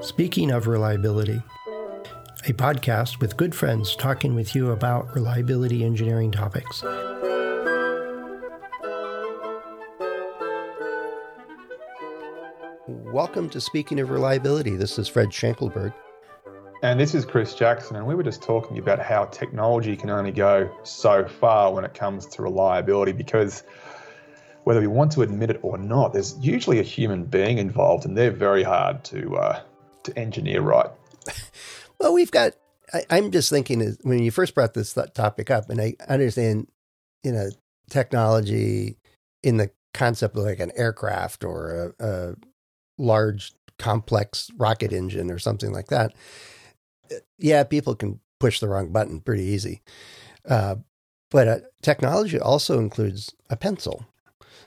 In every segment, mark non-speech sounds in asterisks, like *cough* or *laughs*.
Speaking of reliability, a podcast with good friends talking with you about reliability engineering topics. Welcome to Speaking of Reliability. This is Fred Schenkelberg. And this is Chris Jackson, and we were just talking about how technology can only go so far when it comes to reliability because whether we want to admit it or not, there's usually a human being involved, and they're very hard to uh, to engineer right. *laughs* well, we've got. I, am just thinking when you first brought this topic up, and I understand, you know, technology in the concept of like an aircraft or a, a large complex rocket engine or something like that. Yeah, people can push the wrong button pretty easy. Uh, but uh, technology also includes a pencil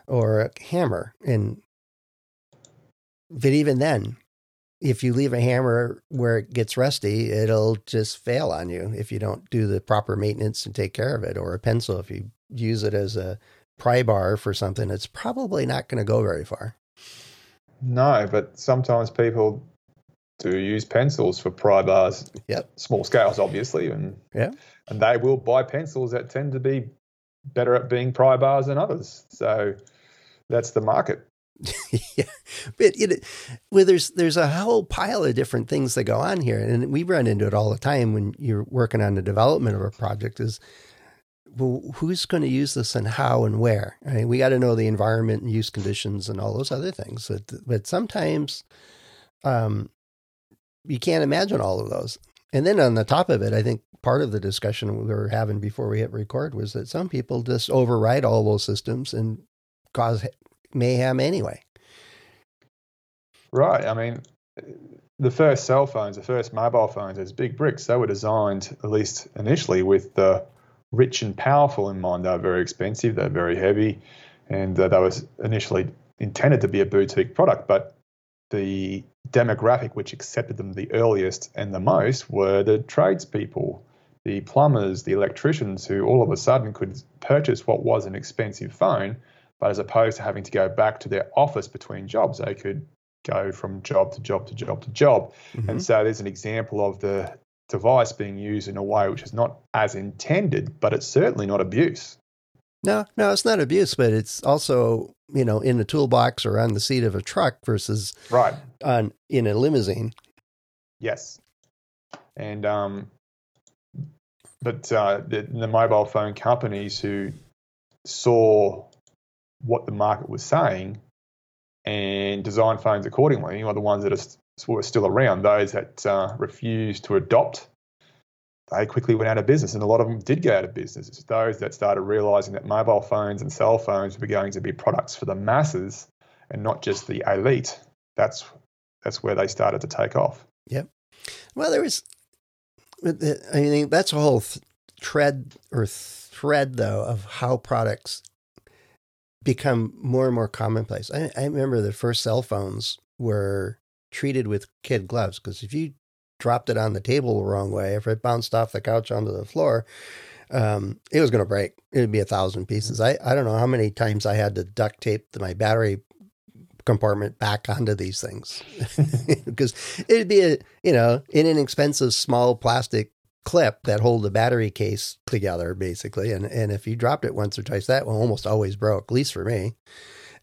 or a hammer. And but even then, if you leave a hammer where it gets rusty, it'll just fail on you if you don't do the proper maintenance and take care of it. Or a pencil, if you use it as a pry bar for something, it's probably not going to go very far. No, but sometimes people do use pencils for pry bars. Yep. Small scales, obviously, and yeah, and they will buy pencils that tend to be better at being pry bars than others. So that's the market. *laughs* yeah, but you know, well, there's there's a whole pile of different things that go on here, and we run into it all the time when you're working on the development of a project. Is well, who's going to use this and how and where? I mean, we got to know the environment and use conditions and all those other things. But, but sometimes, um, you can't imagine all of those. And then on the top of it, I think part of the discussion we were having before we hit record was that some people just override all those systems and cause mayhem anyway. Right. I mean, the first cell phones, the first mobile phones, as big bricks, they were designed, at least initially, with the rich and powerful in mind. They were very expensive, they're very heavy, and uh, they were initially intended to be a boutique product. But the demographic which accepted them the earliest and the most were the tradespeople, the plumbers, the electricians, who all of a sudden could purchase what was an expensive phone but as opposed to having to go back to their office between jobs, they could go from job to job to job to job. Mm-hmm. And so there's an example of the device being used in a way which is not as intended, but it's certainly not abuse. No, no, it's not abuse, but it's also you know in the toolbox or on the seat of a truck versus right on in a limousine. Yes, and um, but uh, the, the mobile phone companies who saw what the market was saying and design phones accordingly, are the ones that are, were still around. Those that uh, refused to adopt, they quickly went out of business, and a lot of them did go out of business. It's those that started realizing that mobile phones and cell phones were going to be products for the masses and not just the elite. That's that's where they started to take off. Yep. Well, there was, I mean, that's a whole th- thread or thread though of how products become more and more commonplace. I, I remember the first cell phones were treated with kid gloves because if you dropped it on the table the wrong way, if it bounced off the couch onto the floor, um, it was going to break. It would be a thousand pieces. I, I don't know how many times I had to duct tape my battery compartment back onto these things *laughs* because it'd be a, you know, in an inexpensive small plastic clip that hold the battery case together, basically. And and if you dropped it once or twice, that one almost always broke, at least for me.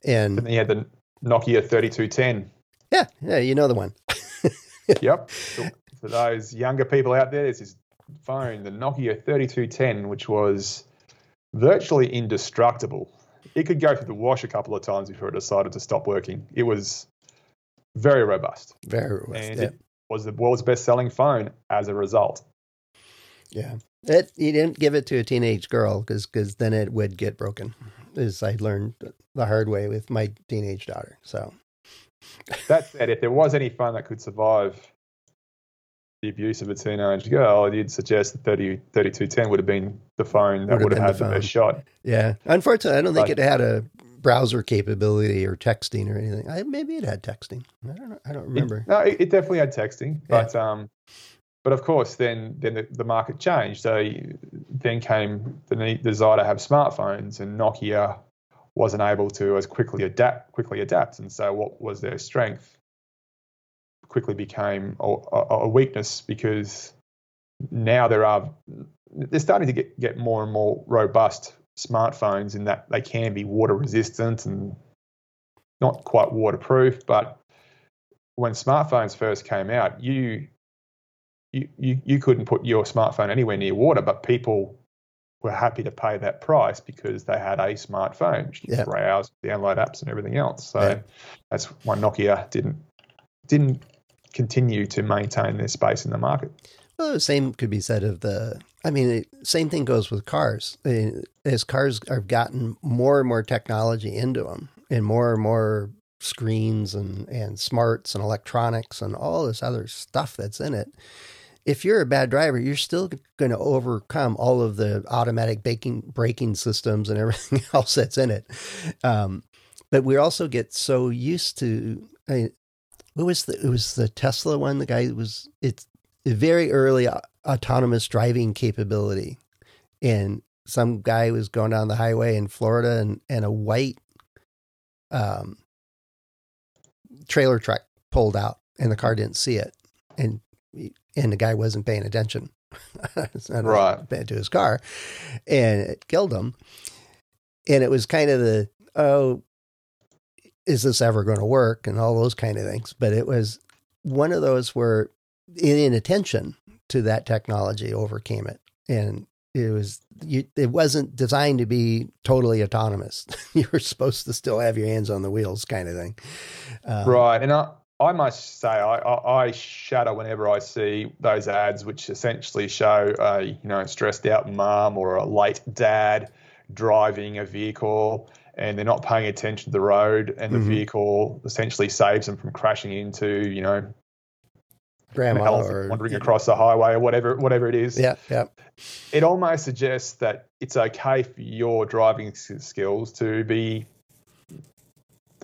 And, and you had the Nokia 3210. Yeah, yeah, you know the one. *laughs* yep. So for those younger people out there, there's this phone, the Nokia 3210, which was virtually indestructible. It could go through the wash a couple of times before it decided to stop working. It was very robust. Very robust. And yeah. it was the world's best selling phone as a result. Yeah. It, he didn't give it to a teenage girl because because then it would get broken, as I learned the hard way with my teenage daughter. So that said, if there was any phone that could survive the abuse of a teenage girl, you'd suggest that 30, 3210 would have been the phone that would have, had the, the, best shot. Yeah. Unfortunately, I don't think but, it had a browser capability or texting or anything. I, maybe it had texting. I don't know. I don't remember. It, no, it, it, definitely had texting, but yeah. um, but of course, then then the, the market changed. So then came the need, desire to have smartphones, and Nokia wasn't able to as quickly adapt quickly adapt. And so, what was their strength? quickly became a, a weakness because now there are they're starting to get, get more and more robust smartphones in that they can be water resistant and not quite waterproof. But when smartphones first came out, you you, you, you couldn't put your smartphone anywhere near water, but people were happy to pay that price because they had a smartphone, which yeah. browse, download apps, and everything else. So yeah. that's why Nokia didn't didn't continue to maintain their space in the market. Well, the same could be said of the. I mean, the same thing goes with cars. As cars have gotten more and more technology into them, and more and more screens and and smarts and electronics and all this other stuff that's in it. If you're a bad driver, you're still going to overcome all of the automatic braking braking systems and everything *laughs* else that's in it. Um, but we also get so used to. I what was the? It was the Tesla one. The guy was. It's very early autonomous driving capability. And some guy was going down the highway in Florida and, and a white um, trailer truck pulled out and the car didn't see it. And and the guy wasn't paying attention *laughs* right. to his car and it killed him. And it was kind of the, oh, is this ever going to work? And all those kind of things. But it was one of those where inattention to that technology overcame it. And it was you, it wasn't designed to be totally autonomous. *laughs* you were supposed to still have your hands on the wheels, kind of thing. Um, right, and I, I must say I, I, I, shudder whenever I see those ads, which essentially show a you know stressed out mom or a late dad driving a vehicle, and they're not paying attention to the road, and the mm-hmm. vehicle essentially saves them from crashing into you know grandma or wandering across the highway or whatever whatever it is. Yeah, yeah. It almost suggests that it's okay for your driving skills to be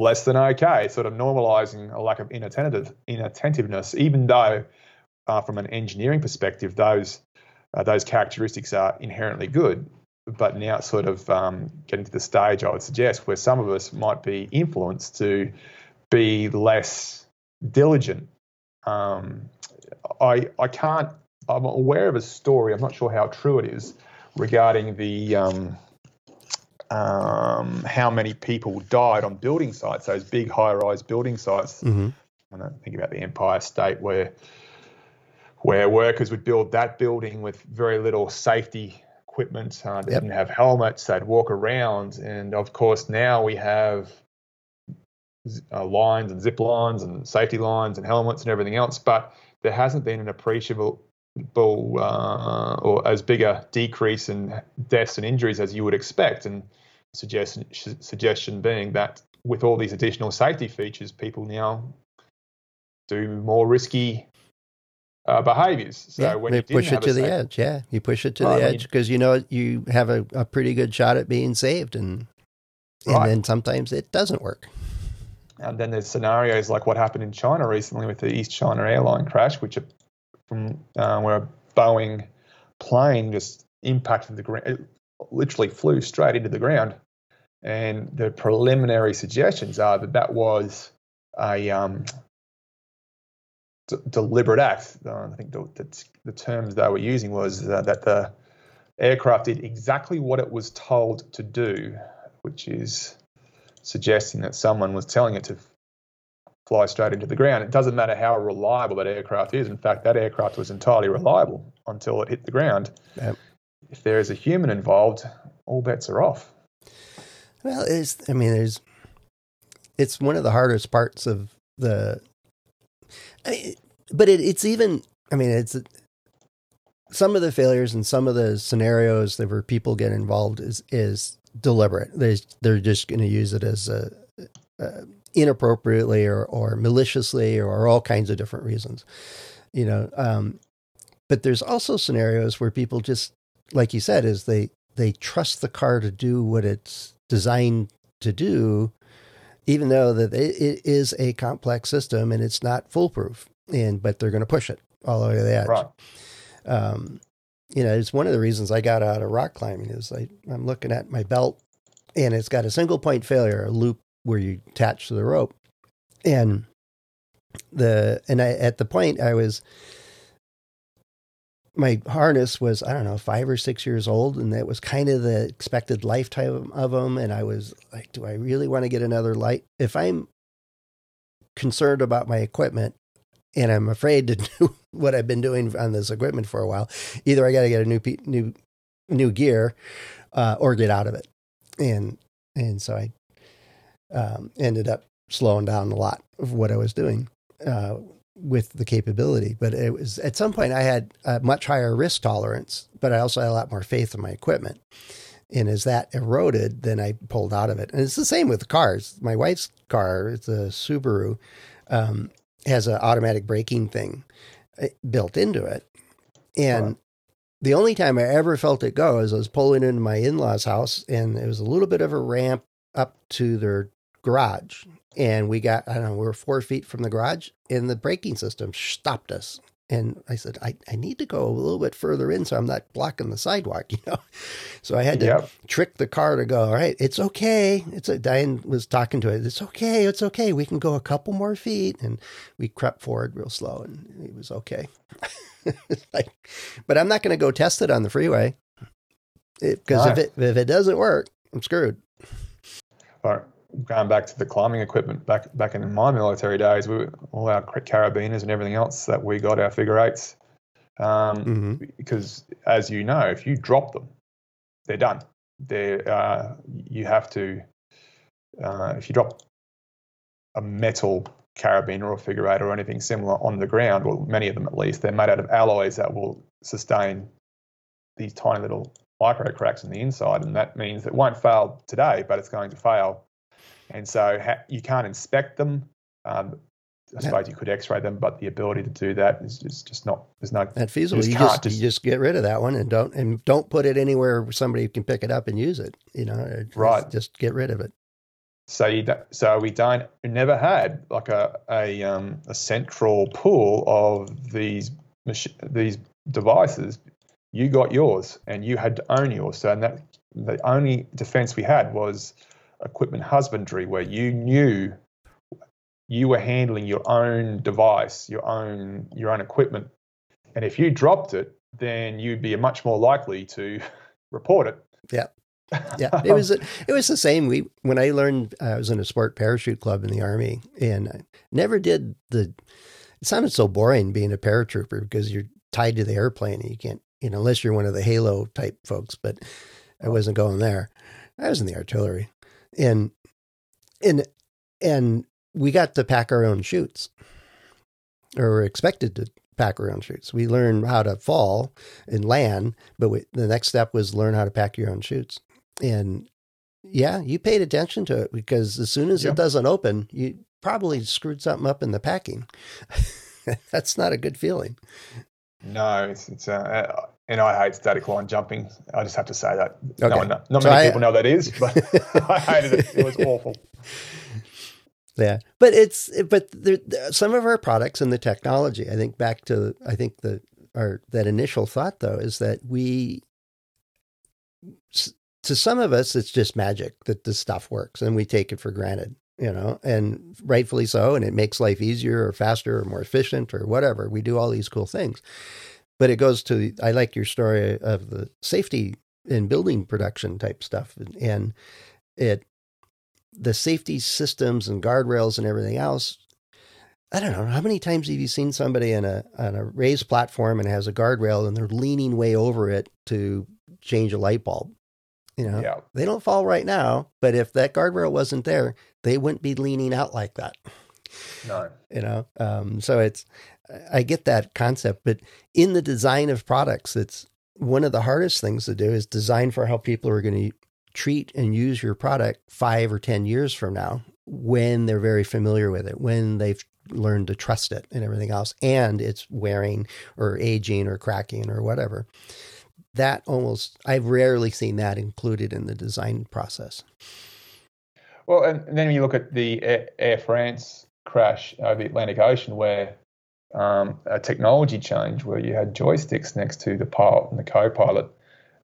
less than okay. Sort of normalizing a lack of inattentive, inattentiveness, even though uh, from an engineering perspective, those uh, those characteristics are inherently good. But now it's sort of um, getting to the stage I would suggest where some of us might be influenced to be less diligent um, I I can't. I'm aware of a story. I'm not sure how true it is regarding the um, um, how many people died on building sites, those big high-rise building sites. Mm-hmm. I don't think about the Empire State where where workers would build that building with very little safety equipment. Uh, they yep. didn't have helmets. They'd walk around, and of course now we have uh, lines and zip lines and safety lines and helmets and everything else, but there hasn't been an appreciable uh, or as big a decrease in deaths and injuries as you would expect. And suggestion suggestion being that with all these additional safety features, people now do more risky uh, behaviors. So yeah, when they push it to the edge, yeah, you push it to the edge because you know you have a, a, pretty good shot at being saved, and and right. then sometimes it doesn't work. And then there's scenarios like what happened in China recently with the East China airline crash, which from uh, where a Boeing plane just impacted the ground, it literally flew straight into the ground. And the preliminary suggestions are that that was a um, d- deliberate act. Uh, I think the, the, the, terms they were using was uh, that the aircraft did exactly what it was told to do, which is suggesting that someone was telling it to fly straight into the ground. It doesn't matter how reliable that aircraft is. In fact, that aircraft was entirely reliable until it hit the ground. Yep. If there is a human involved, all bets are off. Well, it's, I mean, there's, it's one of the hardest parts of the, I mean, but it, it's even, I mean, it's some of the failures and some of the scenarios that where people get involved is, is deliberate. They they're just going to use it as a, a inappropriately or or maliciously or all kinds of different reasons. You know, um, but there's also scenarios where people just, like you said, is they they trust the car to do what it's designed to do, even though that it is a complex system and it's not foolproof. And but they're going to push it all the way to the edge. Right. Um, you know, it's one of the reasons I got out of rock climbing is I, I'm looking at my belt and it's got a single point failure, a loop where you attach to the rope. And the and I at the point I was my harness was I don't know five or six years old, and that was kind of the expected lifetime of them. And I was like, do I really want to get another light? If I'm concerned about my equipment and I'm afraid to *laughs* do what I've been doing on this equipment for a while, either I got to get a new new new gear uh, or get out of it. And and so I um, ended up slowing down a lot of what I was doing. Uh, with the capability. But it was at some point I had a much higher risk tolerance, but I also had a lot more faith in my equipment. And as that eroded, then I pulled out of it. And it's the same with cars. My wife's car, it's a Subaru, um, has an automatic braking thing uh, built into it. And the only time I ever felt it go is I was pulling into my in law's house, and it was a little bit of a ramp up to their garage and we got I don't know we were four feet from the garage, and the braking system stopped us. And I said, I, I need to go a little bit further in so I'm not blocking the sidewalk, *laughs* you know. So I had to yep. trick the car to go, all right, it's okay. It's a Diane was talking to it. It's okay, it's okay. We can go a couple more feet. And we crept forward real slow and it was okay. *laughs* like, but I'm not gonna go test it on the freeway. Because if it if it doesn't work, I'm screwed. All right going back to the climbing equipment back back in my military days, we all our carabiners and everything else that we got our figure eights. Um, mm-hmm. Because as you know, if you drop them, they're done. They uh, you have to uh, if you drop a metal carabiner or figure eight or anything similar on the ground, or many of them at least, they're made out of alloys that will sustain these tiny little micro cracks in the inside, and that means it won't fail today, but it's going to fail and so ha- you can't inspect them. Um, I suppose you could X-ray them, but the ability to do that is just, just not. There's no. That feasible. You, just, just, you just get rid of that one and don't and don't put it anywhere where somebody can pick it up and use it. You know, right? Just get rid of it. So you so we don't we never had like a a um, a central pool of these these devices. You got yours, and you had to own yours. So and that the only defense we had was equipment husbandry where you knew you were handling your own device, your own your own equipment, and if you dropped it, then you'd be much more likely to *laughs* report it. Yeah, *laughs* yeah. It was it was the same. We when I learned uh, I was in a sport parachute club in the army, and I never did the. It sounded so boring being a paratrooper because you're tied to the airplane and you can't, you know, unless you're one of the Halo type folks. But I wasn't going there. I was in the artillery and and and we got to pack our own chutes or were expected to pack our own chutes. We learned how to fall and land, but we, the next step was learn how to pack your own chutes. And yeah, you paid attention to it because as soon as yep. it doesn't open, you probably screwed something up in the packing. *laughs* That's not a good feeling. No, it's, it's uh, and I hate static line jumping. I just have to say that. Okay. No one, not so many I, people know that is, but *laughs* *laughs* I hated it. It was awful. Yeah, but it's but there, some of our products and the technology. I think back to I think the our that initial thought though is that we to some of us it's just magic that this stuff works and we take it for granted you know and rightfully so and it makes life easier or faster or more efficient or whatever we do all these cool things but it goes to I like your story of the safety in building production type stuff, and it the safety systems and guardrails and everything else. I don't know how many times have you seen somebody in a on a raised platform and has a guardrail and they're leaning way over it to change a light bulb. You know, yeah. they don't fall right now, but if that guardrail wasn't there, they wouldn't be leaning out like that. No, you know, um, so it's I get that concept, but in the design of products, it's one of the hardest things to do is design for how people are going to treat and use your product five or 10 years from now when they're very familiar with it, when they've learned to trust it and everything else, and it's wearing or aging or cracking or whatever. That almost, I've rarely seen that included in the design process. Well, and then you look at the Air France crash over the Atlantic Ocean, where um, a technology change where you had joysticks next to the pilot and the co-pilot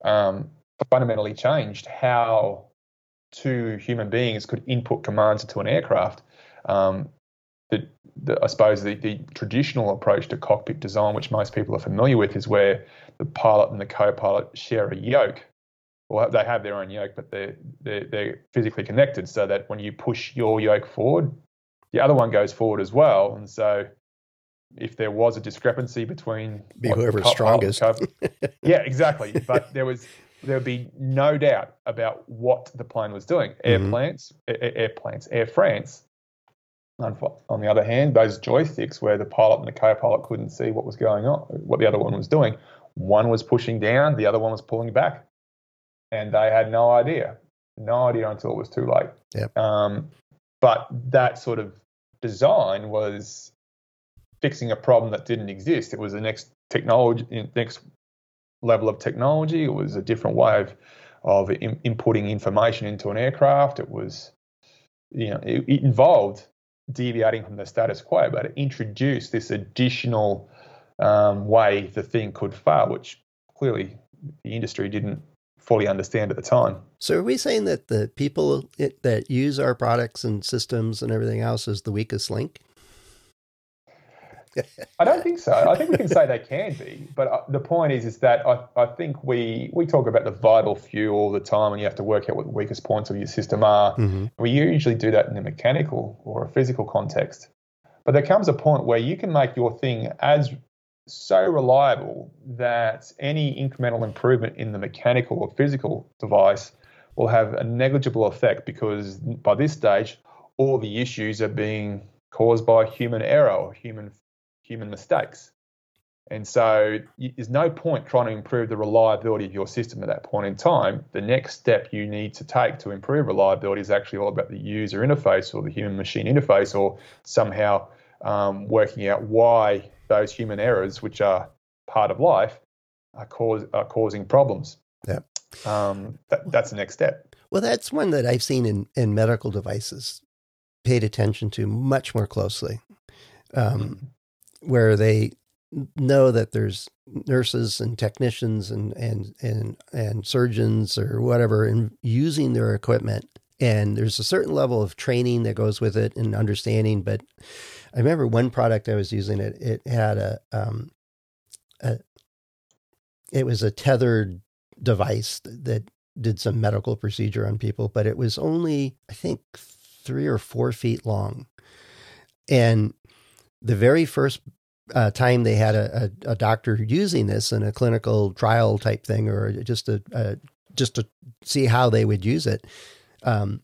um, fundamentally changed how two human beings could input commands into an aircraft. Um, the, the I suppose the, the traditional approach to cockpit design, which most people are familiar with, is where the pilot and the co-pilot share a yoke. Well, they have their own yoke, but they're, they're they're physically connected, so that when you push your yoke forward, the other one goes forward as well. And so, if there was a discrepancy between be whoever's strongest, *laughs* yeah, exactly. But there was there would be no doubt about what the plane was doing. Air mm-hmm. plants, air, air plants, Air France. On the other hand, those joysticks where the pilot and the co-pilot couldn't see what was going on, what the other one was doing, one was pushing down, the other one was pulling back, and they had no idea, no idea until it was too late. Yep. Um, but that sort of design was fixing a problem that didn't exist. It was the next technology, next level of technology. It was a different way of of in, inputting information into an aircraft. It was, you know, it, it involved deviating from the status quo, but it introduced this additional um, way the thing could fail, which clearly the industry didn't fully understand at the time. So, are we saying that the people that use our products and systems and everything else is the weakest link? I don't think so. I think we can say they can be, but uh, the point is, is that I, I think we we talk about the vital few all the time, and you have to work out what the weakest points of your system are. Mm-hmm. We usually do that in a mechanical or a physical context, but there comes a point where you can make your thing as so reliable that any incremental improvement in the mechanical or physical device will have a negligible effect because by this stage, all the issues are being caused by human error or human human mistakes. And so there's no point trying to improve the reliability of your system at that point in time. The next step you need to take to improve reliability is actually all about the user interface or the human machine interface or somehow um, working out why those human errors, which are part of life, are, cause, are causing problems. Yeah. Um, that, that's the next step. Well, that's one that I've seen in, in medical devices paid attention to much more closely. Um, mm-hmm where they know that there's nurses and technicians and and and and surgeons or whatever and using their equipment. And there's a certain level of training that goes with it and understanding. But i remember one product i was using it it had a um a it was a tethered device that did some medical procedure on people but it was only i think three or four feet long. And the very first uh, time they had a, a, a, doctor using this in a clinical trial type thing, or just to uh, just to see how they would use it, um,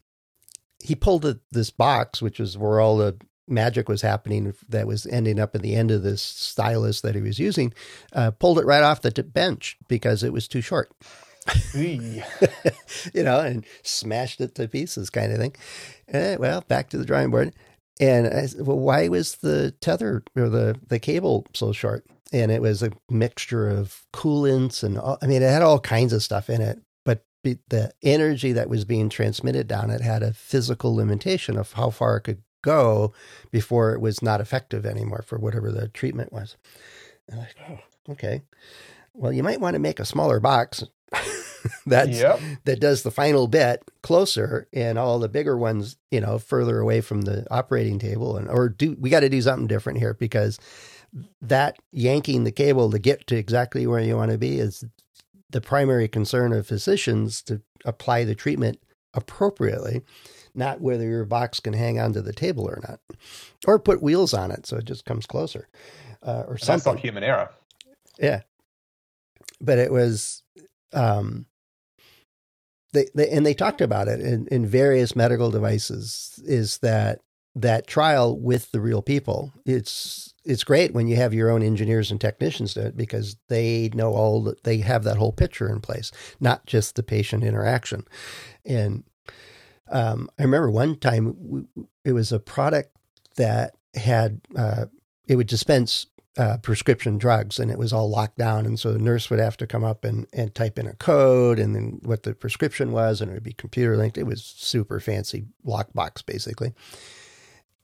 he pulled a, this box, which was where all the magic was happening that was ending up at the end of this stylus that he was using, uh, pulled it right off the bench because it was too short. *laughs* you know, and smashed it to pieces, kind of thing. And, well, back to the drawing board. And I said, well, why was the tether or the, the cable so short? And it was a mixture of coolants and all, I mean, it had all kinds of stuff in it, but the energy that was being transmitted down it had a physical limitation of how far it could go before it was not effective anymore for whatever the treatment was. And I like, oh, okay. Well, you might want to make a smaller box *laughs* that's yep. that does the final bit closer and all the bigger ones you know further away from the operating table and or do we got to do something different here because that yanking the cable to get to exactly where you want to be is the primary concern of physicians to apply the treatment appropriately not whether your box can hang onto the table or not or put wheels on it so it just comes closer uh, or something. that's human error. Yeah. But it was um, they, they and they talked about it in, in various medical devices is that that trial with the real people it's it's great when you have your own engineers and technicians do it because they know all that they have that whole picture in place not just the patient interaction. And um, i remember one time it was a product that had uh, it would dispense uh, prescription drugs and it was all locked down. And so the nurse would have to come up and, and type in a code and then what the prescription was, and it would be computer linked. It was super fancy lockbox, basically.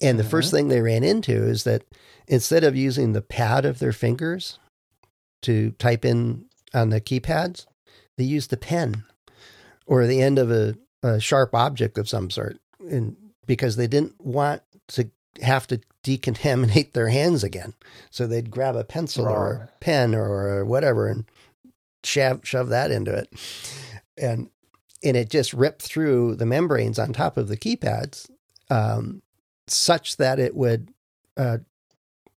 And the mm-hmm. first thing they ran into is that instead of using the pad of their fingers to type in on the keypads, they used the pen or the end of a, a sharp object of some sort. And because they didn't want to have to decontaminate *laughs* their hands again. So they'd grab a pencil right. or a pen or whatever and shove shove that into it, and and it just ripped through the membranes on top of the keypads, um, such that it would uh,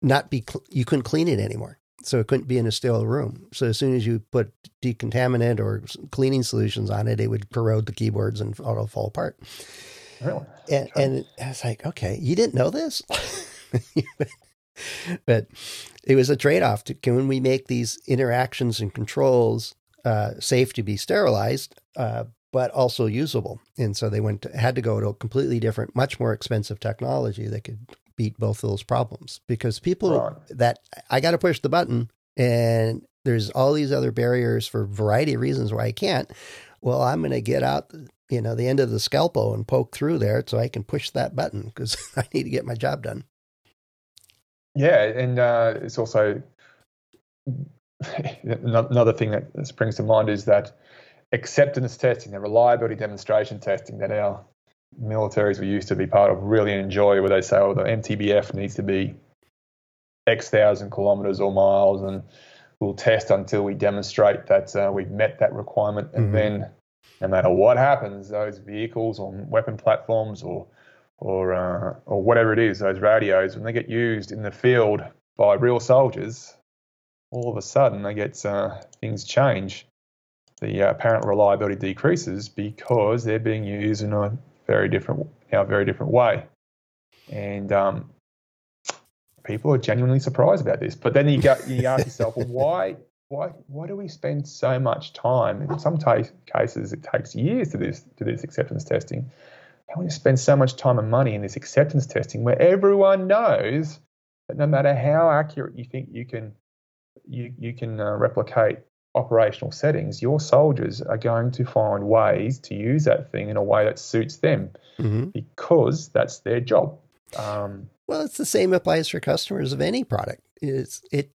not be cl- you couldn't clean it anymore. So it couldn't be in a still room. So as soon as you put decontaminant or cleaning solutions on it, it would corrode the keyboards and it'll fall apart. Really? And, and I was like, okay, you didn't know this? *laughs* but it was a trade off. Can we make these interactions and controls uh, safe to be sterilized, uh, but also usable? And so they went to, had to go to a completely different, much more expensive technology that could beat both of those problems because people right. that I got to push the button and there's all these other barriers for a variety of reasons why I can't. Well, I'm going to get out, you know, the end of the scalpel and poke through there so I can push that button because *laughs* I need to get my job done. Yeah, and uh, it's also *laughs* another thing that springs to mind is that acceptance testing, the reliability demonstration testing that our militaries we used to be part of really enjoy, where they say, "Oh, the MTBF needs to be X thousand kilometers or miles," and we'll test until we demonstrate that uh, we've met that requirement, and mm-hmm. then no matter what happens, those vehicles on weapon platforms or or uh, or whatever it is, those radios, when they get used in the field by real soldiers, all of a sudden they get uh, things change. The uh, apparent reliability decreases because they're being used in a very different, know, very different way. And um, people are genuinely surprised about this. But then you go, you ask yourself, well, *laughs* why, why, why do we spend so much time? In some t- cases, it takes years to this to this acceptance testing. How do we spend so much time and money in this acceptance testing where everyone knows that no matter how accurate you think you can you you can uh, replicate operational settings, your soldiers are going to find ways to use that thing in a way that suits them mm-hmm. because that's their job. Um, well, it's the same applies for customers of any product. It's it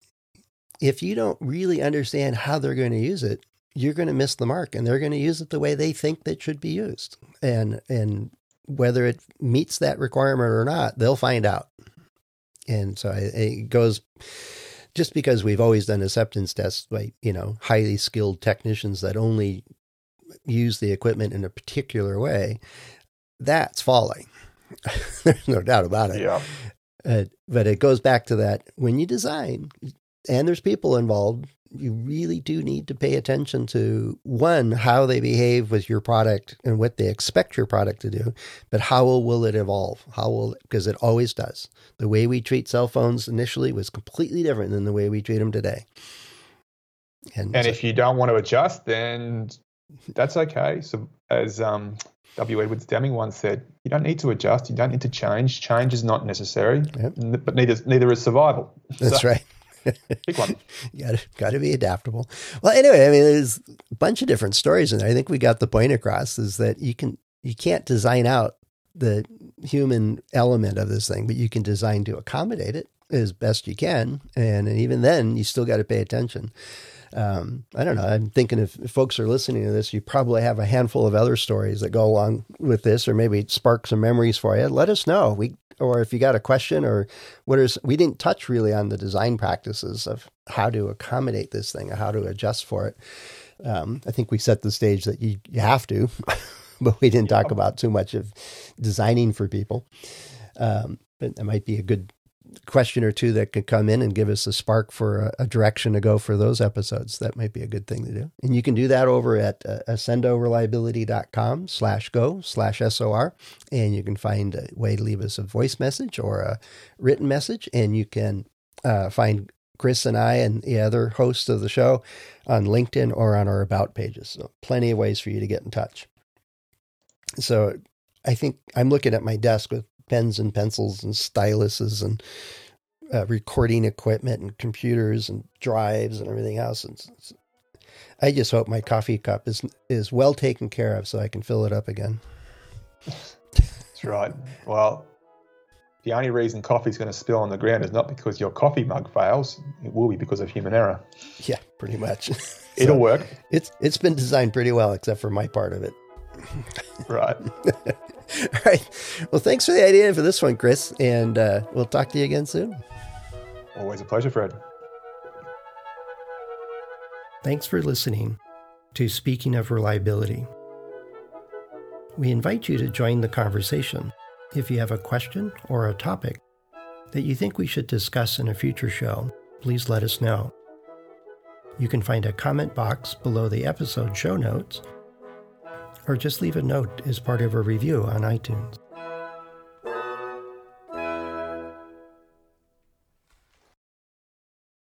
if you don't really understand how they're going to use it, you're going to miss the mark, and they're going to use it the way they think that should be used, and and whether it meets that requirement or not, they'll find out. And so it goes just because we've always done acceptance tests by, you know, highly skilled technicians that only use the equipment in a particular way, that's falling. *laughs* There's no doubt about it. Yeah. Uh, but it goes back to that when you design, and there's people involved, you really do need to pay attention to one, how they behave with your product and what they expect your product to do, but how will it evolve? How will, because it always does. The way we treat cell phones initially was completely different than the way we treat them today. And, and so, if you don't want to adjust, then that's okay. So, as um, W. Edwards Deming once said, you don't need to adjust, you don't need to change. Change is not necessary, yep. but neither, neither is survival. That's so, right. One. *laughs* you got got to be adaptable. Well, anyway, I mean, there's a bunch of different stories in there. I think we got the point across is that you can you can't design out the human element of this thing, but you can design to accommodate it as best you can, and, and even then, you still got to pay attention. Um, I don't know. I'm thinking if, if, folks are listening to this, you probably have a handful of other stories that go along with this, or maybe spark some memories for you. Let us know. We or if you got a question or what is we didn't touch really on the design practices of how to accommodate this thing or how to adjust for it. Um, i think we set the stage that you, you have to *laughs* but we didn't talk about too much of designing for people. Um, but that might be a good question or two that could come in and give us a spark for a, a, direction to go for those episodes. That might be a good thing to do. And you can do that over at uh, accendoreliability.com slash go slash SOR. And you can find a way to leave us a voice message or a written message. And you can uh, find Chris and I and the other hosts of the show on LinkedIn or on our About pages. So plenty of ways for you to get in touch. So I think I'm looking at my desk with pens and pencils and styluses and uh, recording equipment and computers and drives and everything else. And I just hope my coffee cup is is well taken care of so I can fill it up again. That's right. Well, the only reason coffee is going to spill on the ground is not because your coffee mug fails. It will be because of human error. Yeah, pretty much. *laughs* It'll work. It's it's been designed pretty well, except for my part of it. right. *laughs* *laughs* All right. Well, thanks for the idea for this one, Chris, and uh, we'll talk to you again soon. Always a pleasure, Fred. Thanks for listening to Speaking of Reliability. We invite you to join the conversation. If you have a question or a topic that you think we should discuss in a future show, please let us know. You can find a comment box below the episode show notes, or just leave a note as part of a review on iTunes.